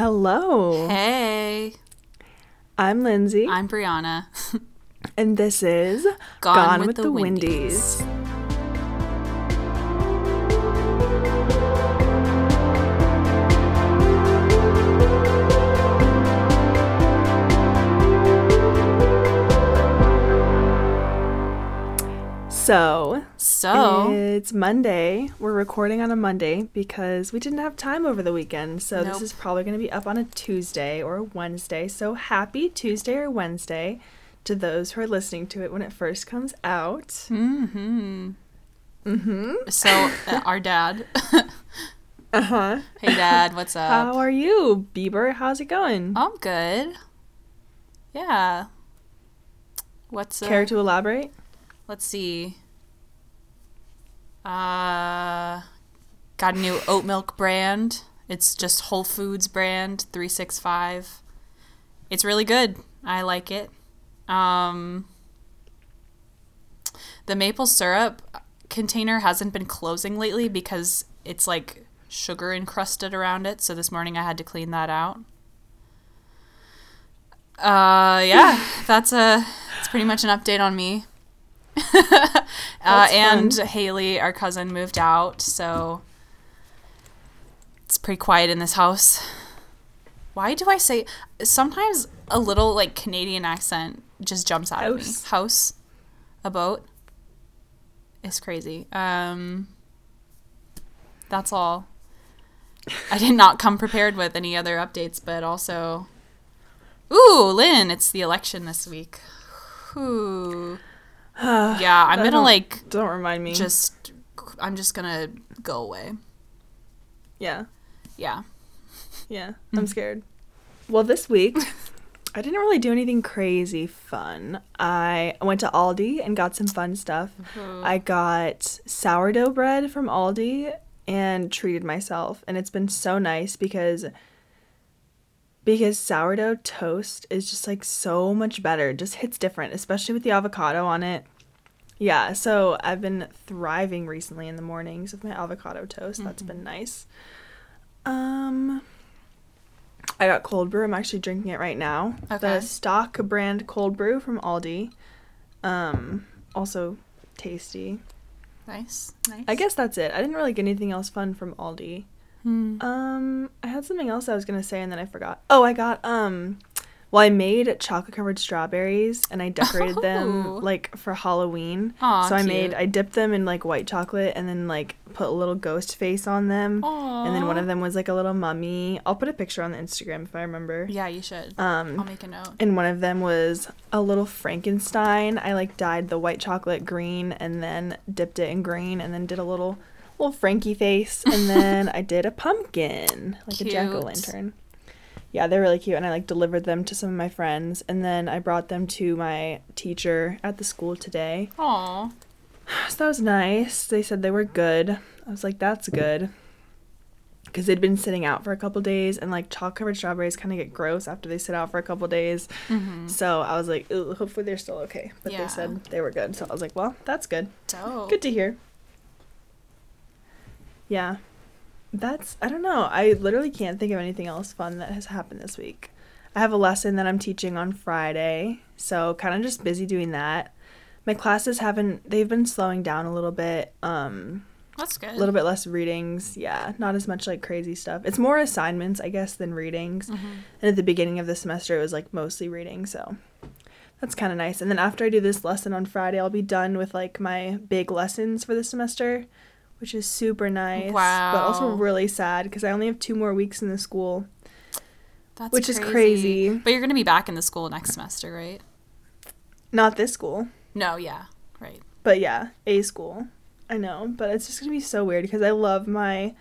Hello. Hey, I'm Lindsay, I'm Brianna. and this is Gone with the Windies. So, So, it's Monday. We're recording on a Monday because we didn't have time over the weekend. So, this is probably going to be up on a Tuesday or a Wednesday. So, happy Tuesday or Wednesday to those who are listening to it when it first comes out. mm-hmm. Mm-hmm. So, uh, our dad. Uh huh. hey, Dad, what's up? How are you, Bieber? How's it going? I'm good. Yeah. What's uh, Care to elaborate? Let's see. Uh, got a new oat milk brand. It's just Whole Foods brand 365. It's really good. I like it. Um, the maple syrup container hasn't been closing lately because it's like sugar encrusted around it. So this morning I had to clean that out. Uh, yeah, that's a. It's pretty much an update on me. uh, and. Haley, our cousin, moved out, so it's pretty quiet in this house. Why do I say sometimes a little like Canadian accent just jumps out of me? House. House, a boat. It's crazy. Um, that's all. I did not come prepared with any other updates, but also, ooh, Lynn, it's the election this week. Ooh. Yeah, I'm gonna don't- like Don't remind me. just I'm just gonna go away. yeah. Yeah. Yeah, Mm. I'm scared. Well, this week, I didn't really do anything crazy fun. I went to Aldi and got some fun stuff. I got sourdough bread from Aldi and treated myself, and it's been so nice because because sourdough toast is just like so much better. It just hits different, especially with the avocado on it. Yeah, so I've been thriving recently in the mornings with my avocado toast. That's been nice. Um I got cold brew. I'm actually drinking it right now. Okay. The stock brand cold brew from Aldi. Um also tasty. Nice. Nice. I guess that's it. I didn't really get anything else fun from Aldi. Hmm. Um I had something else I was going to say and then I forgot. Oh, I got um well, I made chocolate covered strawberries and I decorated Oh. them like for Halloween. Aw, so I cute. made I dipped them in like white chocolate and then like put a little ghost face on them. And then one of them was like a little mummy. I'll put a picture on the Instagram if I remember. Yeah, you should. Um I'll make a note. and one of them was a little Frankenstein. I like dyed the white chocolate green and then dipped it in green and then did a little little Frankie face and then I did a pumpkin, like Cute. a jack o' lantern. Yeah, they're really cute and I like delivered them to some of my friends and then I brought them to my teacher at the school today. Aw. So that was nice. They said they were good. I was like, that's good. Because they'd been sitting out for a couple days, and like chalk covered strawberries kind of get gross after they sit out for a couple days. Mm-hmm. So I was like, hopefully they're still okay. But Yeah. they said they were good. So I was like, well, that's good. Dope. Good to hear. Yeah. That's, I don't know. I literally can't think of anything else fun that has happened this week. I have a lesson that I'm teaching on Friday. So kind of just busy doing that. My classes haven't, they've been slowing down a little bit. Um, That's good. a little bit less readings. Yeah, not as much like crazy stuff. It's more assignments, I guess, than readings. Mhm. And at the beginning of the semester, it was like mostly reading. So that's kind of nice. And then after I do this lesson on Friday, I'll be done with like my big lessons for the semester, which is super nice. But also really sad because I only have two more weeks in the school. That's which is crazy. But you're gonna be back in the school next semester, right? Not this school, No. Yeah. Right. but yeah, a school. I know, but it's just gonna be so weird because I love my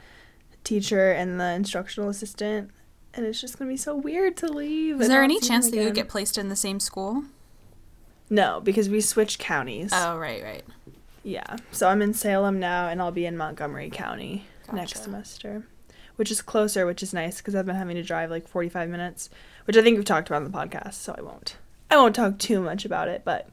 teacher and the instructional assistant, and it's just gonna be so weird to leave. Is there any chance that you would get placed in the same school? No, because we switched counties. Oh, right, right. Yeah. So I'm in Salem now and I'll be in Montgomery County next semester, which is closer, which is nice because I've been having to drive like 45 minutes, which I think we've talked about on the podcast, so I won't. I won't talk too much about it, but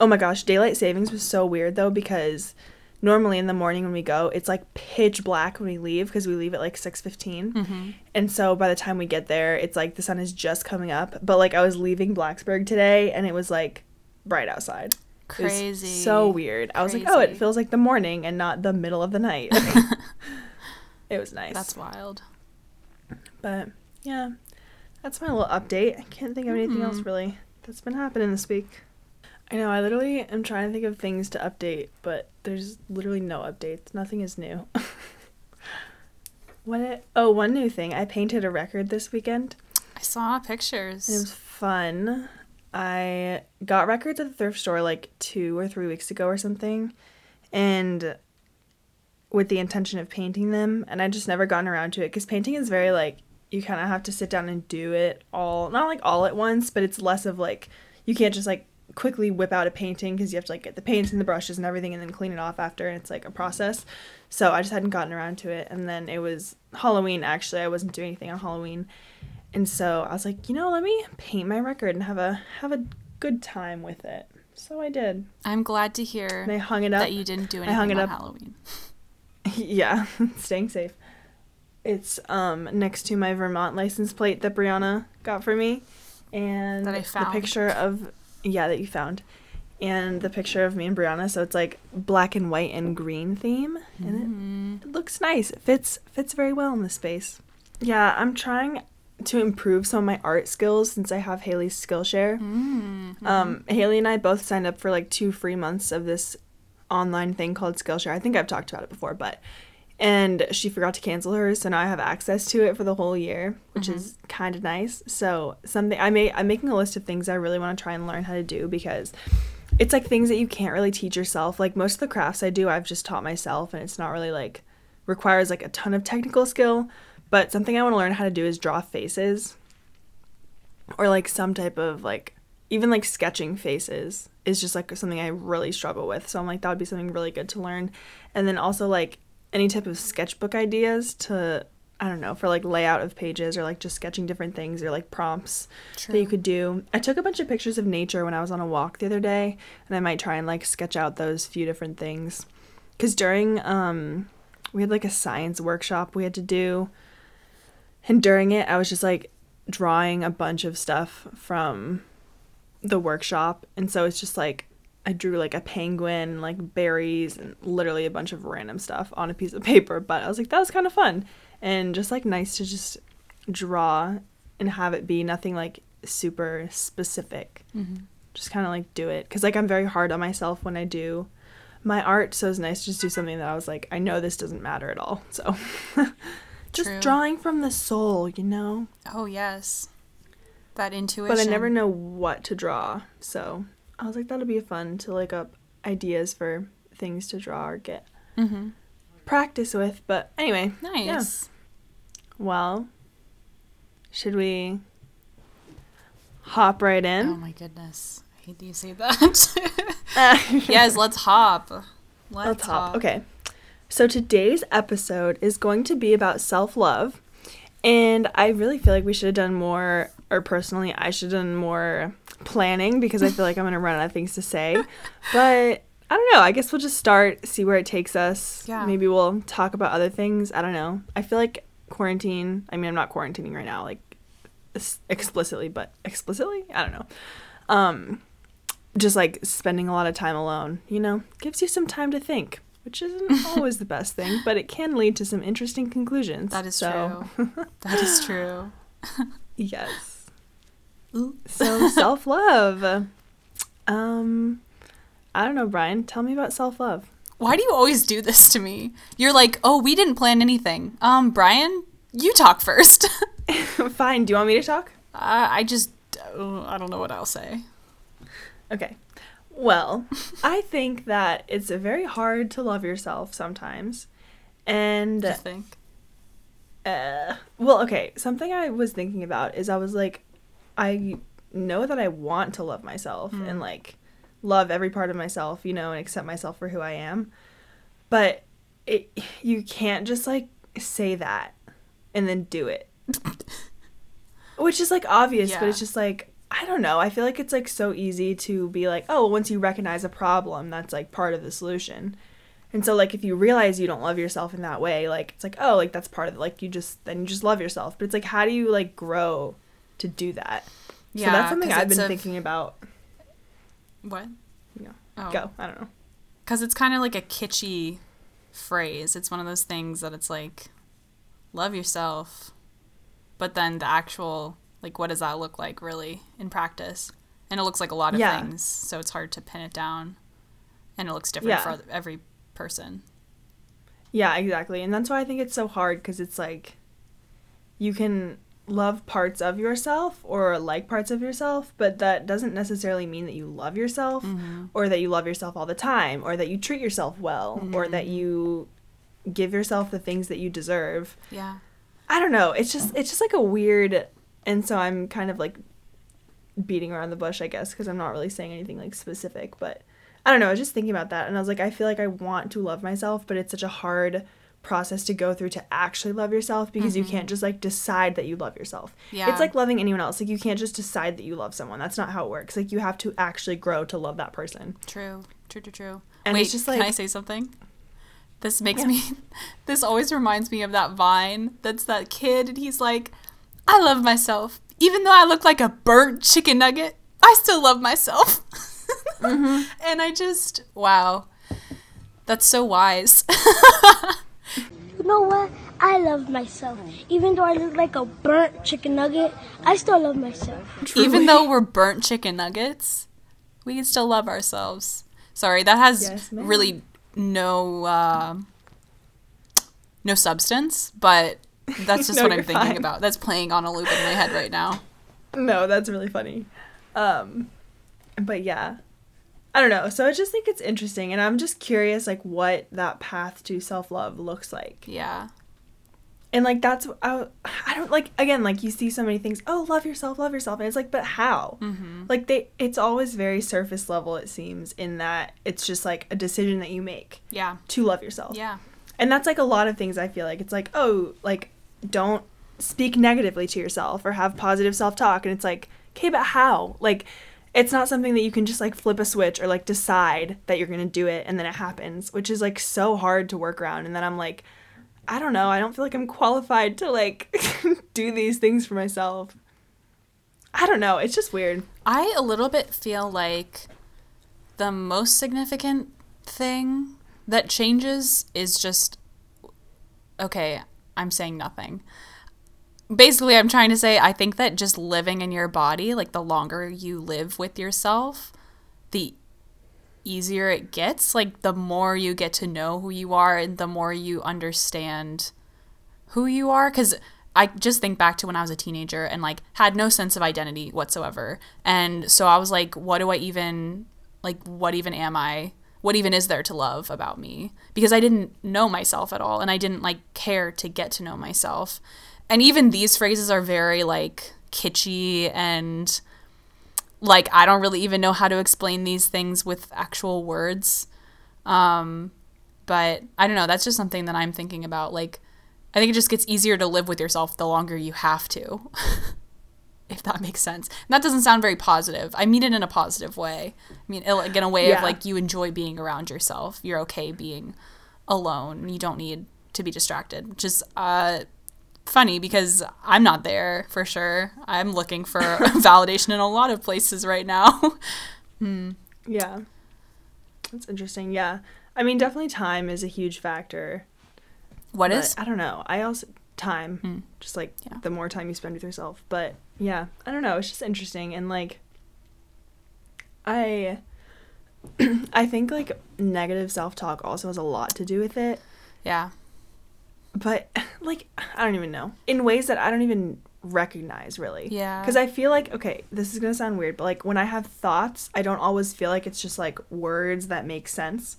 oh my gosh, daylight savings was so weird though because normally in the morning when we go, it's like pitch black when we leave because we leave at like 6:15. Mm-hmm. And so by the time we get there, it's like the sun is just coming up. But like I was leaving Blacksburg today and it was like bright outside. Crazy. so weird. I was like, "Oh, it feels like the morning and not the middle of the night." it was nice. That's wild. But yeah, that's my little update. I can't think of anything else Mhm. really that's been happening this week. I know, I literally am trying to think of things to update, but there's literally no updates. Nothing is new. what it, oh, one new thing. I painted a record this weekend. I saw pictures. It was fun. I got records at the thrift store like two or three weeks ago or something, and with the intention of painting them, and I just never gotten around to it because painting is very like you kind of have to sit down and do it all, not like all at once, but it's less of like you can't just like quickly whip out a painting because you have to like get the paints and the brushes and everything and then clean it off after, and it's like a process. So I just hadn't gotten around to it, and then it was Halloween. Actually, I wasn't doing anything on Halloween. And so I was like, you know, let me paint my record and have a have a good time with it. So I did. I'm glad to hear And I hung it up. that you didn't do I hung it on up. Halloween. yeah, staying safe. It's um next to my Vermont license plate that Brianna got for me, and That I found. the picture of yeah that you found, and the picture of me and Brianna. So it's like black and white and green theme, and it Mm. it looks nice. It fits fits very well in the space. Yeah, I'm trying to improve some of my art skills since I have Haley's Skillshare. Mm. Um, Haley and I both signed up for like two free months of this online thing called Skillshare. I think I've talked about it before, but and she forgot to cancel hers, so now I have access to it for the whole year, which is kind of nice. So something I may I'm making a list of things I really want to try and learn how to do because it's like things that you can't really teach yourself. Like most of the crafts I do, I've just taught myself, and it's not really like requires like a ton of technical skill. But something I want to learn how to do is draw faces, or like some type of like even like sketching faces is just like something I really struggle with. So I'm like that would be something really good to learn, and then also like any type of sketchbook ideas to I don't know for like layout of pages or like just sketching different things or like prompts that you could do. I took a bunch of pictures of nature when I was on a walk the other day, and I might try and like sketch out those few different things. Cause during um, we had like a science workshop we had to do, and during it I was just like drawing a bunch of stuff from the workshop, and so it's just like I drew like a penguin, like berries, and literally a bunch of random stuff on a piece of paper. But I was like, that was kind of fun, and just like nice to just draw and have it be nothing like super specific. Mhm. Just kind of like do it because like I'm very hard on myself when I do my art. So it's nice to just do something that I was like, I know this doesn't matter at all. So just True. drawing from the soul, you know. Oh yes, that intuition. But I never know what to draw. So I was like, that'll be fun to look up ideas for things to draw or get Mm-hmm. practice with. But anyway, Nice. well, should we hop right in? Oh my goodness, I hate that you say that. yes, let's hop. Let's, Let's hop. Okay. So today's episode is going to be about self love. And I really feel like we should have done more, or personally, I should have done more planning because I feel like I'm going to run out of things to say. But I don't know. I guess we'll just start, see where it takes us. Yeah. Maybe we'll talk about other things. I don't know. I feel like quarantine, I mean, I'm not quarantining right now, like explicitly, but explicitly? I don't know. Um, just like spending a lot of time alone, you know, gives you some time to think, which isn't always the best thing, but it can lead to some interesting conclusions. That is so, true. That is true. yes. Ooh. So self love. Um, I don't know, Brian. Tell me about self love. Why do you always do this to me? You're like, oh, we didn't plan anything. Um, Brian, you talk first. Fine. Do you want me to talk? uh, I just, uh, I don't know what I'll say. Okay. Well, I think that it's very hard to love yourself sometimes. And You think? Uh, well, okay. Something I was thinking about is I was like, I know that I want to love myself and like love every part of myself, you know, and accept myself for who I am. But it, you can't just like say that and then do it. Which is like obvious, but it's just like I don't know. I feel like it's like so easy to be like, oh, once you recognize a problem, that's like part of the solution. And so like if you realize you don't love yourself in that way, like it's like, oh, like that's part of it. Like you just then you just love yourself. But it's like how do you like grow to do that? so that's something I've been a- thinking about. What? Yeah. Oh. Go. I don't know. Because it's kind of like a kitschy phrase. It's one of those things that it's like, love yourself. But then the actual, like, what does that look like really in practice? And it looks like a lot of Yeah. things. So it's hard to pin it down. And it looks different Yeah. for every person. Yeah, exactly. And that's why I think it's so hard because it's like you can love parts of yourself or like parts of yourself, but that doesn't necessarily mean that you love yourself mm-hmm. or that you love yourself all the time or that you treat yourself well or that mm-hmm. you give yourself the things that you deserve. Yeah. I don't know. It's just it's just like a weird and so I'm kind of like beating around the bush, I guess, because I'm not really saying anything like specific, but I don't know, I was just thinking about that and I was like I feel like I want to love myself, but it's such a hard process to go through to actually love yourself because you can't mm-hmm. just like decide that you love yourself. Yeah. It's like loving anyone else. Like you can't just decide that you love someone. That's not how it works. Like you have to actually grow to love that person. True. True, true, true. And Wait, it's just like can I say something? This makes me, this always reminds me of that Vine that's that kid, and he's like, I love myself. Even though I look like a burnt chicken nugget, I still love myself. Mm-hmm. and I just, wow. That's so wise. You know what? I love myself. Even though I look like a burnt chicken nugget, I still love myself. Even though we're burnt chicken nuggets, we can still love ourselves. Sorry, that has Yes, really no uh, no substance, but that's just No, what I'm thinking fine. about. That's playing on a loop in my head right now. No, that's really funny. Um but yeah. I don't know. So I just think it's interesting and I'm just curious like what that path to self-love looks like. Yeah. And like that's I, I don't like again like you see so many things, "Oh, love yourself, love yourself." And it's like, "But how?" Mm-hmm. Like they it's always very surface level it seems in that it's just like a decision that you make Yeah. to love yourself. Yeah. And that's like a lot of things I feel like. It's like, oh, like don't speak negatively to yourself or have positive self-talk and it's like, "Okay, but how?" Like it's not something that you can just like flip a switch or like decide that you're going to do it and then it happens, which is like so hard to work around. And then I'm like, I don't know, I don't feel like I'm qualified to like do these things for myself. I don't know, it's just weird. I a little bit feel like the most significant thing that changes is just okay, I'm saying nothing. Basically, I'm trying to say I think that just living in your body, like the longer you live with yourself, the easier it gets. Like the more you get to know who you are and the more you understand who you are because i just think back to when i was a teenager and like had no sense of identity whatsoever and so i was like what do i even like what even am i what even is there to love about me? Because i didn't know myself at all and i didn't like care to get to know myself. And even these phrases are very like kitschy and like i don't really even know how to explain these things with actual words. Um but i don't know that's just something that i'm thinking about like I think it just gets easier to live with yourself the longer you have to. if that makes sense. And that doesn't sound very positive. I mean it in a positive way. I mean like in a way of like you enjoy being around yourself. You're okay being alone. You don't need to be distracted, which is uh funny because I'm not there for sure. I'm looking for validation in a lot of places right now. Yeah. That's interesting. Yeah. I mean, definitely time is a huge factor. What is? I don't know. I also time, just like Yeah. the more time you spend with yourself. But yeah, I don't know. It's just interesting and like I I think like negative self-talk also has a lot to do with it, Yeah. but like I don't even know. In ways that I don't even recognize really. Yeah. Cuz I feel like okay, this is going to sound weird, but like when I have thoughts, I don't always feel like it's just like words that make sense.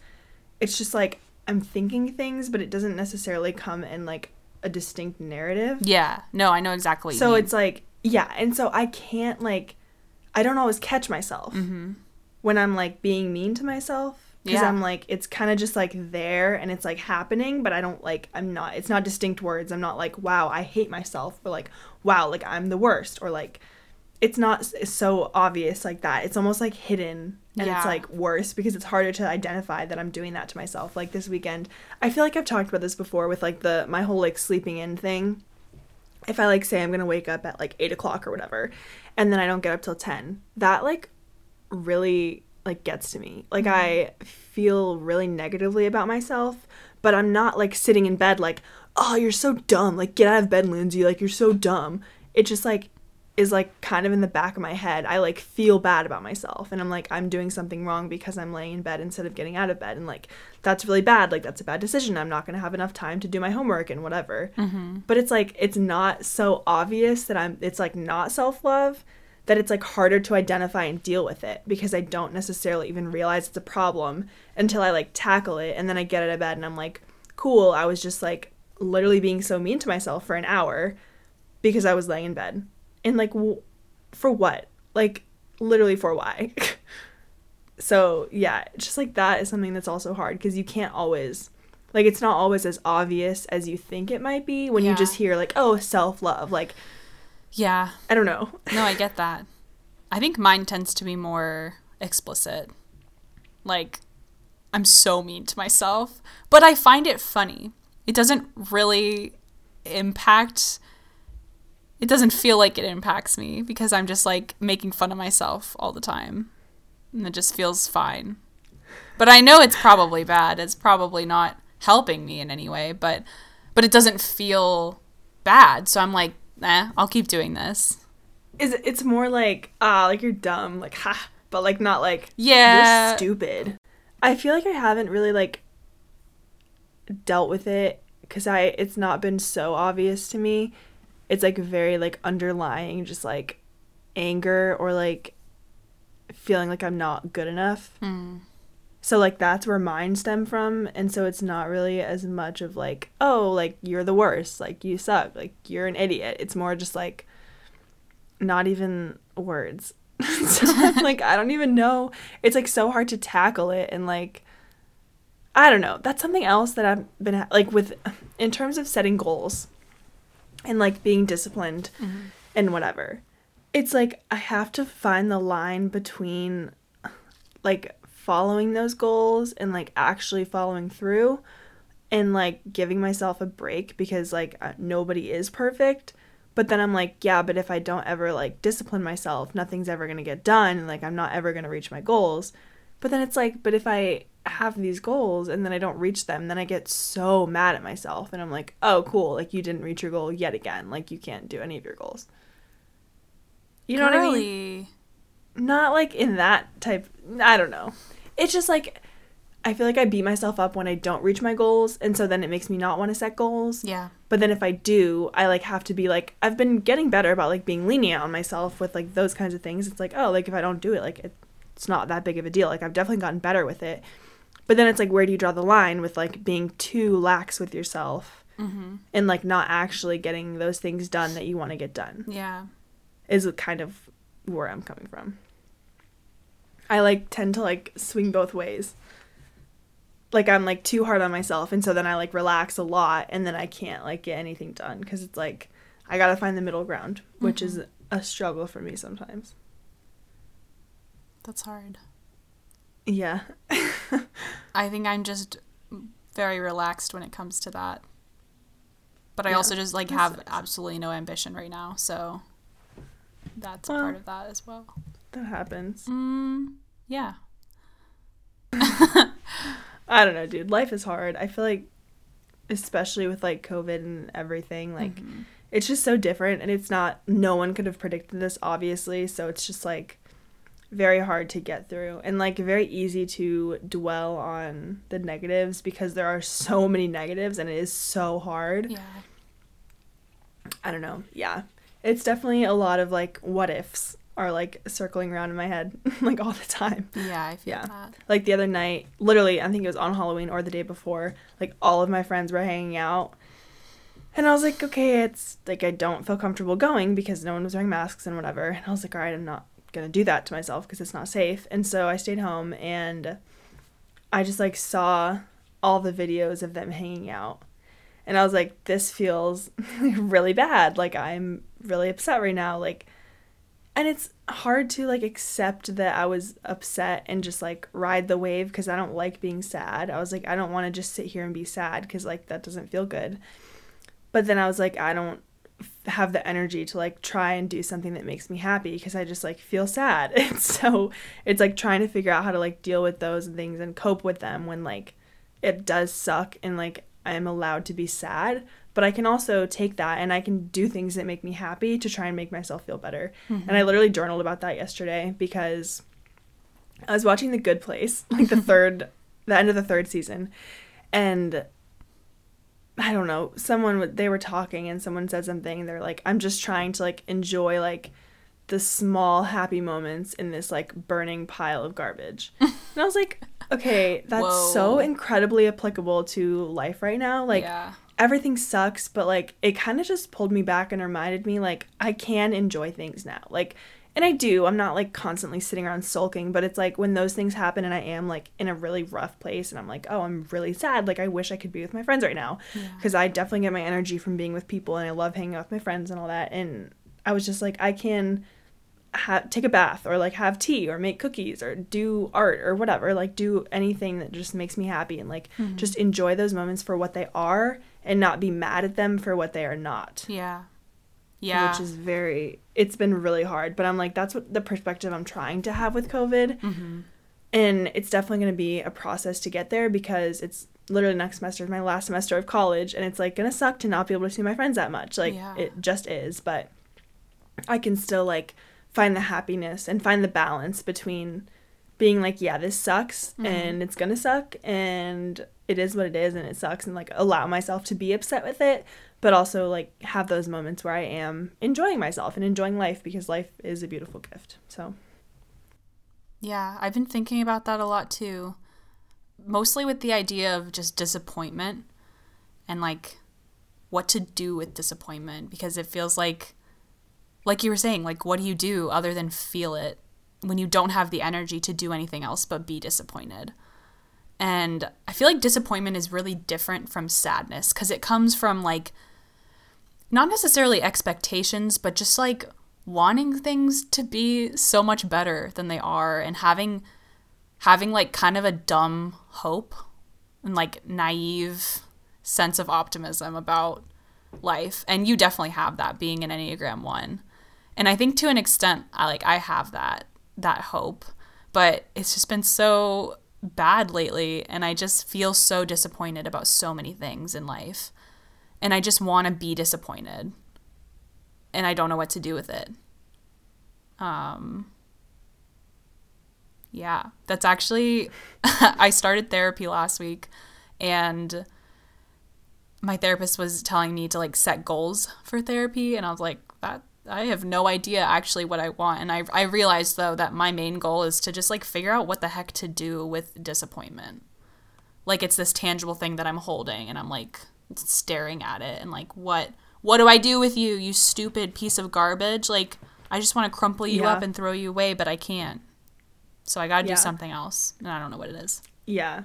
It's just like I'm thinking things, but it doesn't necessarily come in like a distinct narrative. Yeah. No, I know exactly So it's like, yeah, and so I can't like, I don't always catch myself mm-hmm. when I'm like being mean to myself because Yeah. I'm like, it's kind of just like there and it's like happening, but I don't like, I'm not, it's not distinct words. I'm not like, wow, I hate myself or like, wow, like I'm the worst or like, it's not s- so obvious like that. It's almost like hidden and Yeah. it's like worse because it's harder to identify that I'm doing that to myself. Like this weekend, I feel like I've talked about this before with like the my whole like sleeping in thing. If I like say I'm gonna wake up at like eight o'clock or whatever, and then I don't get up till ten, that like really like gets to me. Like I mm-hmm. feel really negatively about myself, but I'm not like sitting in bed like, "Oh, you're so dumb. Like get out of bed, Lindsay. Like you're so dumb." It's just like is like kind of in the back of my head. I like feel bad about myself and I'm like I'm doing something wrong because I'm laying in bed instead of getting out of bed and like that's really bad. Like that's a bad decision. I'm not going to have enough time to do my homework and whatever. Mm-hmm. But it's like it's not so obvious that I'm it's like not self-love that it's like harder to identify and deal with it because I don't necessarily even realize it's a problem until I like tackle it and then I get out of bed and I'm like, cool, I was just like literally being so mean to myself for an hour because I was laying in bed. And like w- for what? Like literally for why? so, yeah, just like that is something that's also hard because you can't always like it's not always as obvious as you think it might be when Yeah. you just hear like, "Oh, self-love." Like, Yeah. I don't know. No, I get that. I think mine tends to be more explicit. Like, I'm so mean to myself, but I find it funny. It doesn't really impact. It doesn't feel like it impacts me because I'm just like making fun of myself all the time. And it just feels fine. But I know it's probably bad. It's probably not helping me in any way, but but it doesn't feel bad. So I'm like, eh, I'll keep doing this. is it's more like ah like you're dumb like ha but like not like Yeah. you're stupid i feel like i haven't really like dealt with it because i it's not been so obvious to me it's like very like underlying just like anger or like feeling like i'm not good enough. Hmm. So like that's where mine stem from and so it's not really as much of like oh like you're the worst like you suck like you're an idiot. It's more just like not even words. So I'm like i don't even know. It's like so hard to tackle it and like i don't know. That's something else that i've been ha- like with in terms of setting goals and like being disciplined and whatever. It's like i have to find the line between like following those goals and like actually following through and like giving myself a break because like uh, nobody is perfect. But then i'm like yeah but if i don't ever like discipline myself nothing's ever going to get done. And like i'm not ever going to reach my goals but then it's like but if i have these goals and then i don't reach them then i get so mad at myself. And i'm like oh cool. Like you didn't reach your goal yet again. Like you can't do any of your goals. You know what i mean? Not like in that type i don't know. It's just like i feel like i beat myself up when i don't reach my goals. And so then it makes me not want to set goals. Yeah. but then if i do i like have to be like i've been getting better about like being lenient on myself with like those kinds of things. It's like oh like if i don't do it like it, it's not that big of a deal like i've definitely gotten better with it but then it's like where do you draw the line with like being too lax with yourself mm-hmm. and like not actually getting those things done that you want to get done Yeah. is kind of where I'm coming from. I like tend to like swing both ways. Like I'm like too hard on myself and so then I like relax a lot and then I can't like get anything done cuz it's like I got to find the middle ground, which mm-hmm. is a struggle for me sometimes. That's hard. Yeah. I think I'm just very relaxed when it comes to that. But I Yeah, also just like have nice. absolutely no ambition right now, so that's Well. part of that as well. that happens. Mm, yeah. I don't know, dude. Life is hard. I feel like especially with like COVID and everything, like it's just so different and it's not no one could have predicted this obviously, so it's just like very hard to get through and like very easy to dwell on the negatives because there are so many negatives and it is so hard. Yeah. I don't know. Yeah. It's definitely a lot of like what ifs are like circling around in my head like all the time. Yeah, I feel Yeah. that. Like the other night, literally, I think it was on Halloween or the day before, like all of my friends were hanging out. And I was like, okay, it's like I don't feel comfortable going because no one was wearing masks and whatever. And I was like, all right, I'm not going to do that to myself because it's not safe. And so I stayed home and I just like saw all the videos of them hanging out. And I was like, this feels really bad. Like I'm really upset right now. Like and it's hard to like accept that I was upset and just like ride the wave because I don't like being sad. I was like, I don't want to just sit here and be sad because like that doesn't feel good. But then I was like, I don't have the energy to like try and do something that makes me happy because I just like feel sad. And so it's like trying to figure out how to like deal with those things and cope with them when like it does suck and like I am allowed to be sad but I can also take that and I can do things that make me happy to try and make myself feel better. Mm-hmm. And I literally journaled about that yesterday because I was watching The Good Place, like the third, the end of the third season, and I don't know, someone they were talking and someone said something. They're like, I'm just trying to like enjoy like the small happy moments in this like burning pile of garbage. and I was like, okay, that's Whoa. so incredibly applicable to life right now. Like. Yeah everything sucks, but like it kind of just pulled me back and reminded me like I can enjoy things now. Like and I do. I'm not like constantly sitting around sulking, but it's like when those things happen and I am like in a really rough place and I'm like, "Oh, I'm really sad. Like I wish I could be with my friends right now." Cuz I definitely get my energy from being with people and I love hanging out with my friends and all that. And I was just like, I can ha- take a bath or like have tea or make cookies or do art or whatever like do anything that just makes me happy and like mm-hmm. just enjoy those moments for what they are and not be mad at them for what they are not. Yeah. Yeah. Which is very, it's been really hard. But I'm like, that's what the perspective I'm trying to have with COVID. Mm-hmm. And it's definitely going to be a process to get there because it's literally next semester is my last semester of college. And it's like going to suck to not be able to see my friends that much. Like, yeah. it just is. But I can still like find the happiness and find the balance between being like, yeah, this sucks mm-hmm. and it's going to suck. And it is what it is and it sucks and like allow myself to be upset with it but also like have those moments where I am enjoying myself and enjoying life because life is a beautiful gift. So Yeah, I've been thinking about that a lot too. Mostly with the idea of just disappointment and like what to do with disappointment because it feels like like you were saying, like what do you do other than feel it when you don't have the energy to do anything else but be disappointed? And I feel like disappointment is really different from sadness because it comes from like not necessarily expectations, but just like wanting things to be so much better than they are and having having like kind of a dumb hope and like naive sense of optimism about life. And you definitely have that being an Enneagram 1. And I think to an extent I like I have that that hope, but it's just been so bad lately and I just feel so disappointed about so many things in life. And I just want to be disappointed. And I don't know what to do with it. Um Yeah, that's actually I started therapy last week and my therapist was telling me to like set goals for therapy and I was like that I have no idea actually what I want. And I, I realized though that my main goal is to just like figure out what the heck to do with disappointment. Like it's this tangible thing that I'm holding and I'm like staring at it and like what what do I do with you, you stupid piece of garbage? Like I just want to crumple you yeah. up and throw you away, but I can't. So I got to yeah. do something else, and I don't know what it is. Yeah.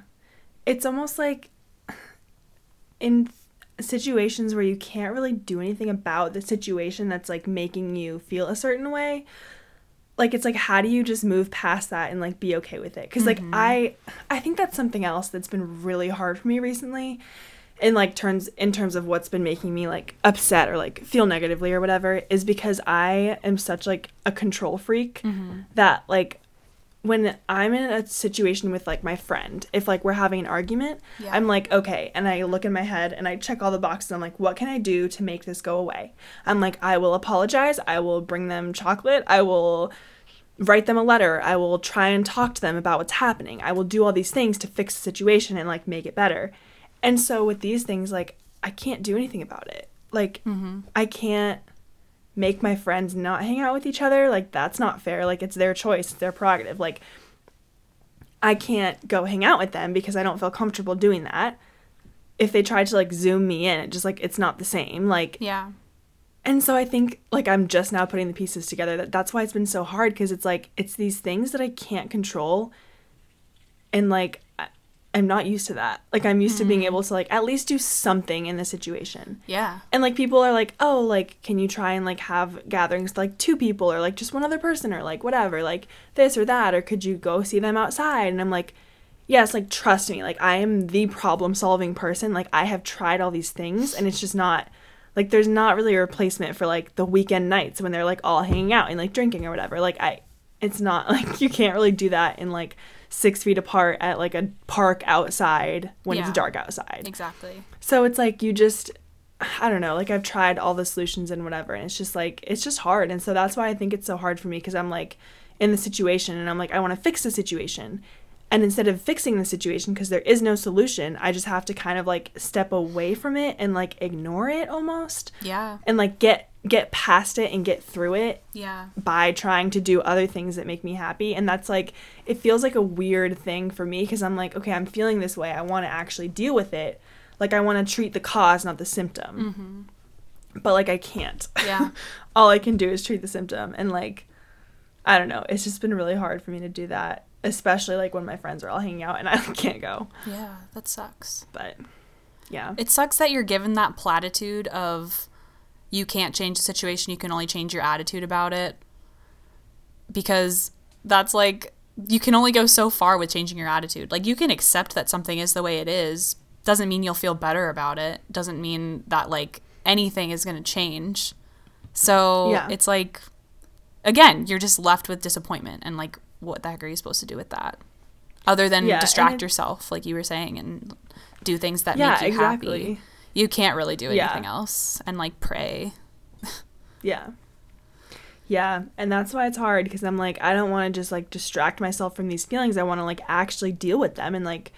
It's almost like in situations where you can't really do anything about the situation that's like making you feel a certain way like it's like how do you just move past that and like be okay with it because like mm-hmm. i i think that's something else that's been really hard for me recently in like terms in terms of what's been making me like upset or like feel negatively or whatever is because i am such like a control freak mm-hmm. that like when I'm in a situation with like my friend, if like we're having an argument, yeah. I'm like, okay, and I look in my head and I check all the boxes. I'm like, what can I do to make this go away? I'm like, I will apologize. I will bring them chocolate. I will write them a letter. I will try and talk to them about what's happening. I will do all these things to fix the situation and like make it better. And so with these things, like I can't do anything about it. Like mm-hmm. I can't make my friends not hang out with each other. Like that's not fair. Like it's their choice, it's their prerogative. Like I can't go hang out with them because I don't feel comfortable doing that. If they tried to like zoom me in, it just like it's not the same. Like Yeah. And so I think like I'm just now putting the pieces together that that's why it's been so hard because it's like it's these things that I can't control and like I'm not used to that. Like I'm used to being mm-hmm. able to like at least do something in the situation. Yeah. And like people are like, "Oh, like can you try and like have gatherings with, like two people or like just one other person or like whatever, like this or that or could you go see them outside?" And I'm like, "Yes, like trust me. Like I am the problem-solving person. Like I have tried all these things and it's just not like there's not really a replacement for like the weekend nights when they're like all hanging out and like drinking or whatever. Like I it's not like you can't really do that in like 6 feet apart at like a park outside when Yeah. it's dark outside. Exactly. So it's like you just I don't know, like I've tried all the solutions and whatever and it's just like it's just hard and so that's why I think it's so hard for me because I'm like in the situation and I'm like I want to fix the situation. And instead of fixing the situation because there is no solution, I just have to kind of like step away from it and like ignore it almost Yeah. and like get get past it and get through it Yeah. by trying to do other things that make me happy. And that's like it feels like a weird thing for me because i'm like okay i'm feeling this way. I want to actually deal with it. Like i want to treat the cause not the symptom. Mm-hmm. But like i can't. Yeah. all i can do is treat the symptom. And like i don't know. It's just been really hard for me to do that especially like when my friends are all hanging out and i can't go. Yeah. That sucks. but yeah. It sucks that you're given that platitude of you can't change the situation, you can only change your attitude about it. Because that's like you can only go so far with changing your attitude. Like you can accept that something is the way it is, doesn't mean you'll feel better about it. Doesn't mean that like anything is going to change. So Yeah. it's like again, you're just left with disappointment and like what the heck are you supposed to do with that? Other than Yeah, distract it- yourself like you were saying and do things that yeah make you exactly happy. You can't really do Yeah. anything else and like pray. Yeah. Yeah, and that's why it's hard because I'm like I don't want to just like distract myself from these feelings. I want to like actually deal with them and like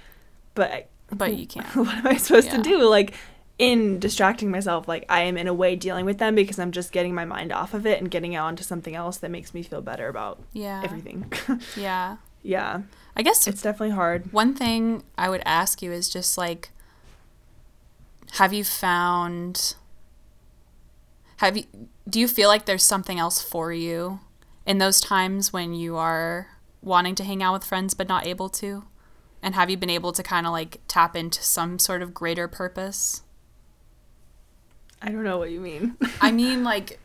but But you can't. what am I supposed Yeah. to do? Like in distracting myself, like I am in a way dealing with them because I'm just getting my mind off of it and getting on to something else that makes me feel better about Yeah. everything. Yeah. yeah. I guess It's definitely hard. one thing I would ask you is just like have you found have you do you feel like there's something else for you in those times when you are wanting to hang out with friends but not able to? And have you been able to kind of like tap into some sort of greater purpose? I don't know what you mean. I mean, like,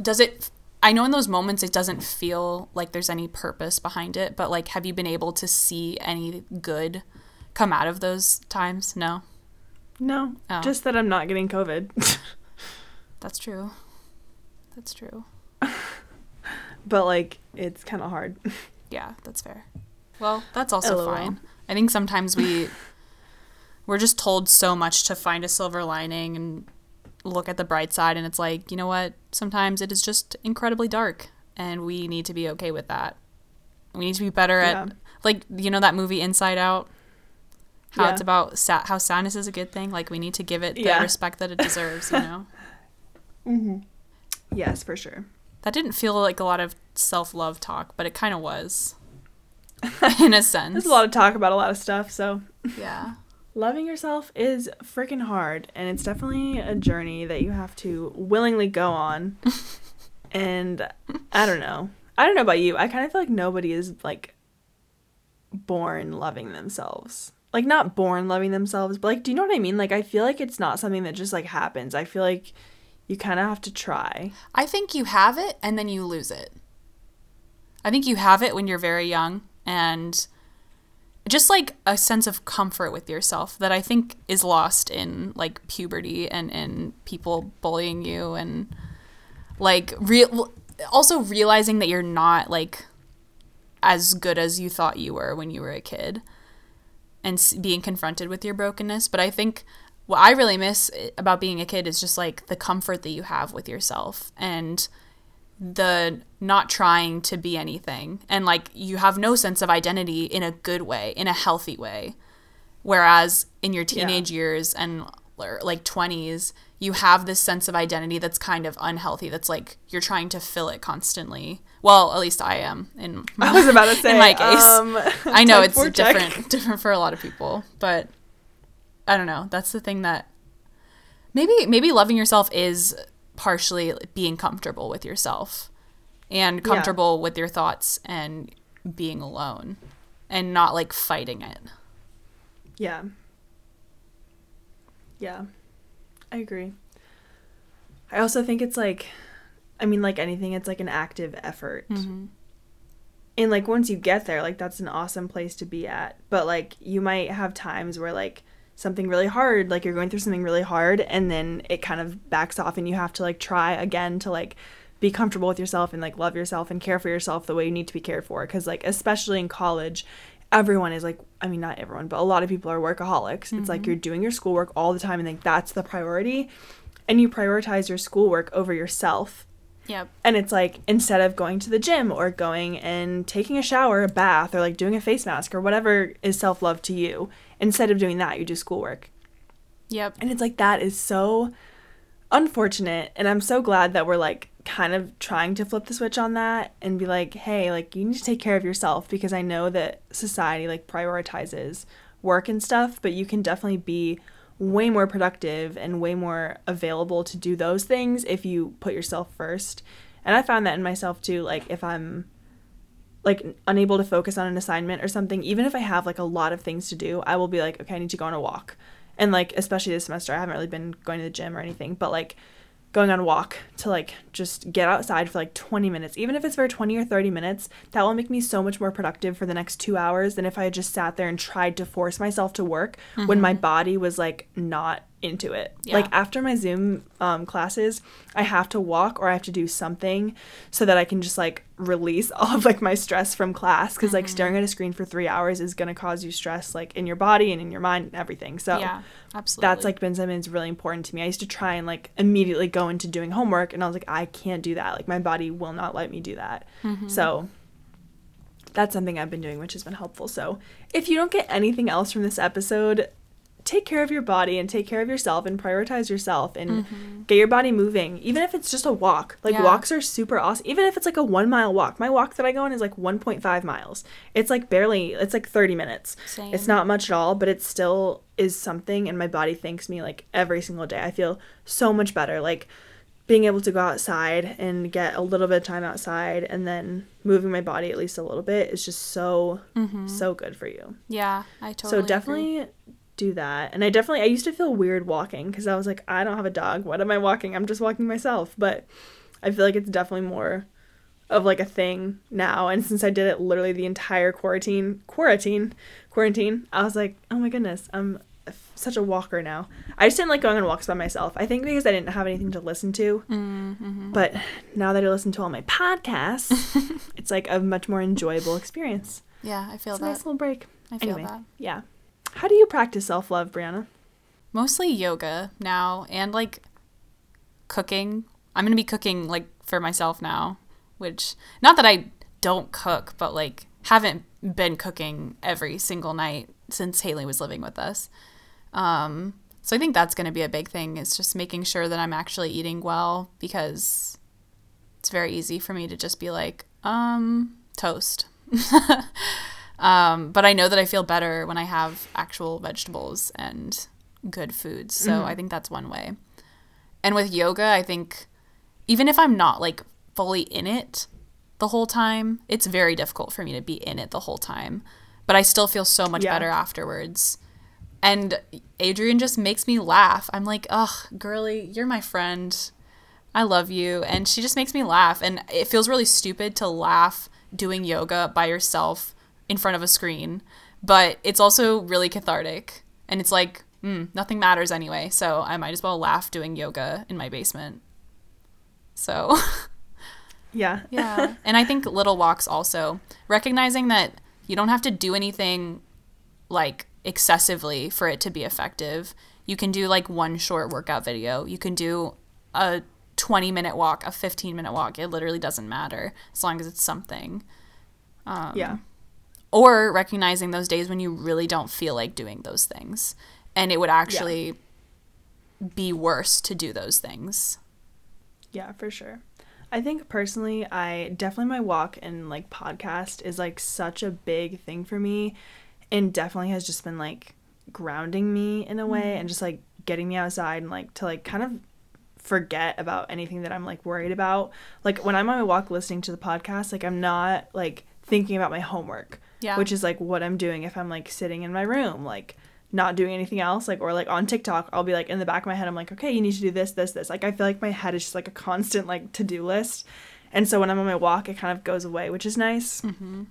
does it? I know in those moments it doesn't feel like there's any purpose behind it, but like, have you been able to see any good come out of those times? No, no, Oh. just that I'm not getting COVID. that's true. That's true. but like it's kind of hard. Yeah, that's fair. Well, that's also LOL. fine. I think sometimes we we're just told so much to find a silver lining and look at the bright side and it's like, you know what? Sometimes it is just incredibly dark and we need to be okay with that. We need to be better Yeah. at like you know that movie Inside Out? How Yeah. it's about sa- how sadness is a good thing. Like we need to give it the Yeah. respect that it deserves, you know. Mm-hmm. yes, for sure. That didn't feel like a lot of self-love talk, but it kind of was. In a sense. There's a lot of talk about a lot of stuff, so Yeah. loving yourself is freaking hard and it's definitely a journey that you have to willingly go on and i don't know i don't know about you i kind of feel like nobody is like born loving themselves like not born loving themselves but like do you know what i mean? Like i feel like it's not something that just like happens. I feel like you kind of have to try. I think you have it and then you lose it. I think you have it when you're very young and just like a sense of comfort with yourself that I think is lost in like puberty and in people bullying you and like real also realizing that you're not like as good as you thought you were when you were a kid and being confronted with your brokenness. But I think what I really miss eh, about being a kid is just like the comfort that you have with yourself and the not trying to be anything. And like you have no sense of identity in a good way, in a healthy way. Whereas in your teenage years and like 20s, you have this sense of identity that's kind of unhealthy. That's like you're trying to fill it constantly. Well, at least I am in my, i was about to say in my case. um, I know it's four check. different different for a lot of people, but I don't know. That's the thing that maybe maybe loving yourself is partially being comfortable with yourself and comfortable with your thoughts and being alone and not like fighting it. Yeah. Yeah. I agree. I also think it's like I mean like anything it's like an active effort. Mm-hmm. And like once you get there like that's an awesome place to be at. But like you might have times where like something really hard like you're going through something really hard and then it kind of backs off and you have to like try again to like be comfortable with yourself and like love yourself and care for yourself the way you need to be cared for because like especially in college everyone is like i mean not everyone but a lot of people are workaholics it's like you're doing your schoolwork all the time and like that's the priority and you prioritize your schoolwork over yourself Yep. and it's like instead of going to the gym or going and taking a shower a bath or like doing a face mask or whatever is self-love to you instead of doing that you do schoolwork Yep. and it's like that is so unfortunate. And I'm so glad that we're like kind of trying to flip the switch on that and be like, hey, like you need to take care of yourself because I know that society like prioritizes work and stuff, but you can definitely be way more productive and way more available to do those things if you put yourself first. And I found that in myself too. Like if I'm like unable to focus on an assignment or something, even if I have like a lot of things to do, I will be like, okay, I need to go on a walk. And like especially this semester, I haven't really been going to the gym or anything, but like going on a walk to like just get outside for like 20 minutes, even if it's for 20 or 30 minutes, that will make me so much more productive for the next 2 hours than if I had just sat there and tried to force myself to work when mm-hmm. my body was like not into it. Yeah. Like after my Zoom um, classes, I have to walk or I have to do something so that I can just like release all of like my stress from class because like staring at a screen for three hours is gonna cause you stress like in your body and in your mind and everything. So yeah. Absolutely. that's like been something that's really important to me. I used to try and like immediately go into doing homework and I was like, I can't do that. Like my body will not let me do that. So that's something I've been doing, which has been helpful. So if you don't get anything else from this episode, take care of your body and take care of yourself and prioritize yourself and mm-hmm. get your body moving even if it's just a walk like Yeah. walks are super awesome even if it's like a one mile walk my walk that i go on is like 1.5 miles it's like barely it's like 30 minutes Same. it's not much at all but it still is something and my body thanks me like every single day i feel so much better like being able to go outside and get a little bit of time outside and then moving my body at least a little bit is just so mm-hmm. so good for you yeah. I totally. so agree. Do that. And I definitely I used to feel weird walking because I was like, I don't have a dog. What am I walking? I'm just walking myself. But I feel like it's definitely more of like a thing now. And since I did it literally the entire quarantine, quarantine, quarantine, I was like, oh my goodness, I'm such a walker now. I just didn't like going on walks by myself. I think because I didn't have anything to listen to. Mm-hmm. But now that I listen to all my podcasts, it's like a much more enjoyable experience. Yeah, I feel It's a that. nice little break. I feel anyway, that. yeah. How do you practice self love, Brianna? Mostly yoga now and like cooking. I'm going to be cooking like for myself now, which not that I don't cook, but like haven't been cooking every single night since Haley was living with us. Um, so I think that's going to be a big thing is just making sure that I'm actually eating well because it's very easy for me to just be like, um, toast. um, but I know that I feel better when I have actual vegetables and good foods. So I think that's one way. And with yoga, I think even if I'm not like fully in it the whole time, it's very difficult for me to be in it the whole time. But I still feel so much Yeah. better afterwards. And Adriene just makes me laugh. I'm like, ugh, girly, you're my friend. I love you. And she just makes me laugh. And it feels really stupid to laugh doing yoga by yourself in front of a screen. But it's also really cathartic. And it's like, mm, nothing matters anyway. So I might as well laugh doing yoga in my basement. So, Yeah. yeah. and I think little walks also, recognizing that you don't have to do anything like excessively for it to be effective. You can do like one short workout video. You can do a 20 minute walk, a 15 minute walk. It literally doesn't matter as long as it's something. Um, yeah. Or recognizing those days when you really don't feel like doing those things. And it would actually be worse to do those things. Yeah, for sure. I think personally, I definitely my walk and like podcast is like such a big thing for me and definitely has just been like grounding me in a way and mm-hmm. just like getting me outside and like to like kind of forget about anything that I'm like worried about. Like when I'm on my walk listening to the podcast, like I'm not like thinking about my homework. Yeah. Which is like what I'm doing if I'm like sitting in my room, like not doing anything else like or like on TikTok I'll be like in the back of my head I'm like okay you need to do this this this. Like I feel like my head is just like a constant like to-do list. And so when I'm on my walk it kind of goes away which is nice. Mm-hmm.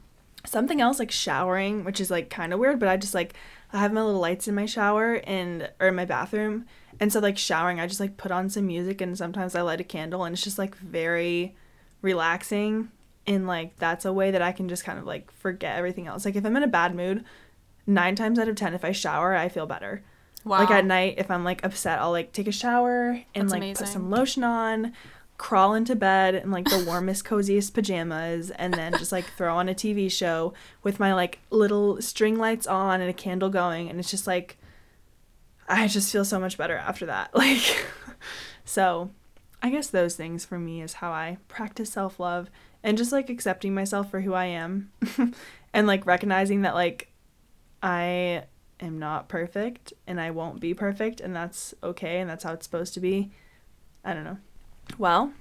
something else like showering which is like kind of weird but I just like I have my little lights in my shower and or in my bathroom. And so like showering I just like put on some music and sometimes I light a candle and it's just like very relaxing and like that's a way that I can just kind of like forget everything else like if I'm in a bad mood nine times out of ten if I shower I feel better Wow. like at night, if I'm like upset, I'll like take a shower and That's like amazing. put some lotion on, crawl into bed in like the warmest, coziest pajamas, and then just like throw on a TV show with my like little string lights on and a candle going, and it's just like I just feel so much better after that. Like, so I guess those things for me is how I practice self love and just like accepting myself for who I am and like recognizing that like I am not perfect and I won't be perfect and that's okay and that's how it's supposed to be. I don't know. Well,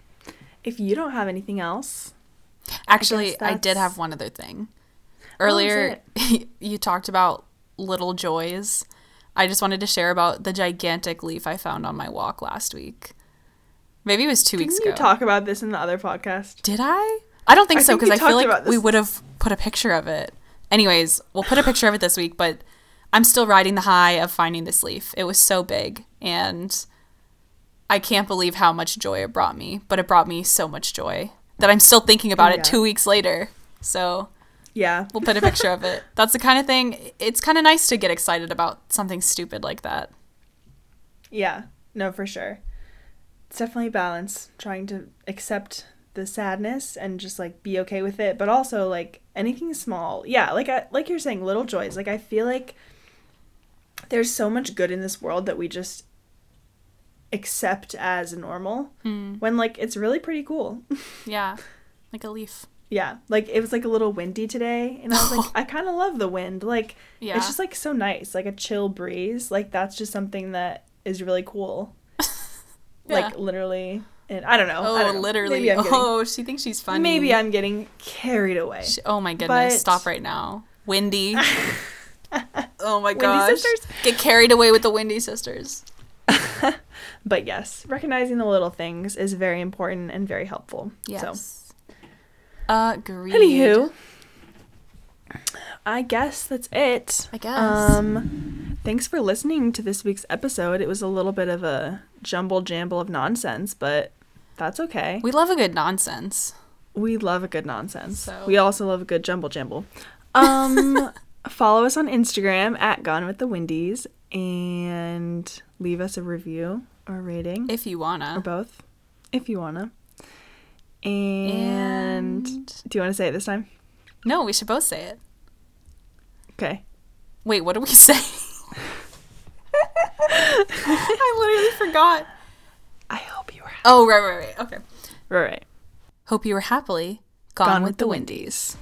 if you don't have anything else, Actually, guess I, did have one other thing. Oh, Earlier, you talked about little joys. I just wanted to share about the gigantic leaf I found on my walk last week. Maybe it was 2 didn't weeks you ago. talk about this in the other podcast? Did I? I don't think I so because I feel like we would have put a picture of it. Anyways, we'll put a picture of it this week, but I'm still riding the high of finding this leaf. It was so big and I can't believe how much joy it brought me, but it brought me so much joy that I'm still thinking about Yeah. it 2 weeks later. So, Yeah. we'll put a picture of it. That's the kind of thing it's kind of nice to get excited about something stupid like that. Yeah. No, for sure. It's definitely a balance trying to accept the sadness and just like be okay with it, but also like anything small. Yeah, like I, like you're saying little joys. Like I feel like there's so much good in this world that we just accept as normal hmm. when like it's really pretty cool. Yeah. Like a leaf. yeah, like it was like a little windy today and I was like I kind of love the wind. Like Yeah. it's just like so nice, like a chill breeze. Like that's just something that is really cool. Like literally and I don't know. Oh, don't know. literally. Getting, oh, she thinks she's funny. maybe I'm getting carried away. Sh- Oh my goodness! But- Stop right now, Windy. oh my Windy gosh! sisters? Get carried away with the Windy sisters. But yes, recognizing the little things is very important and very helpful. So, Yes. Agreed. anywho, I guess that's it. I guess. Um, thanks for listening to this week's episode. It was a little bit of a jumble jamble of nonsense, but that's okay. we love a good nonsense. We love a good nonsense. So- We also love a good jumble jumble. Um, follow us on Instagram at Gone with the Windies and leave us a review or rating If you wanna. Or both if you wanna. And, And- do you want to say it this time? No, we should both say it. Okay. Wait, what do we say? I literally forgot. I hope you were Oh, right, right, right. Okay. right. right. Hope you were happily gone, with, the Windies.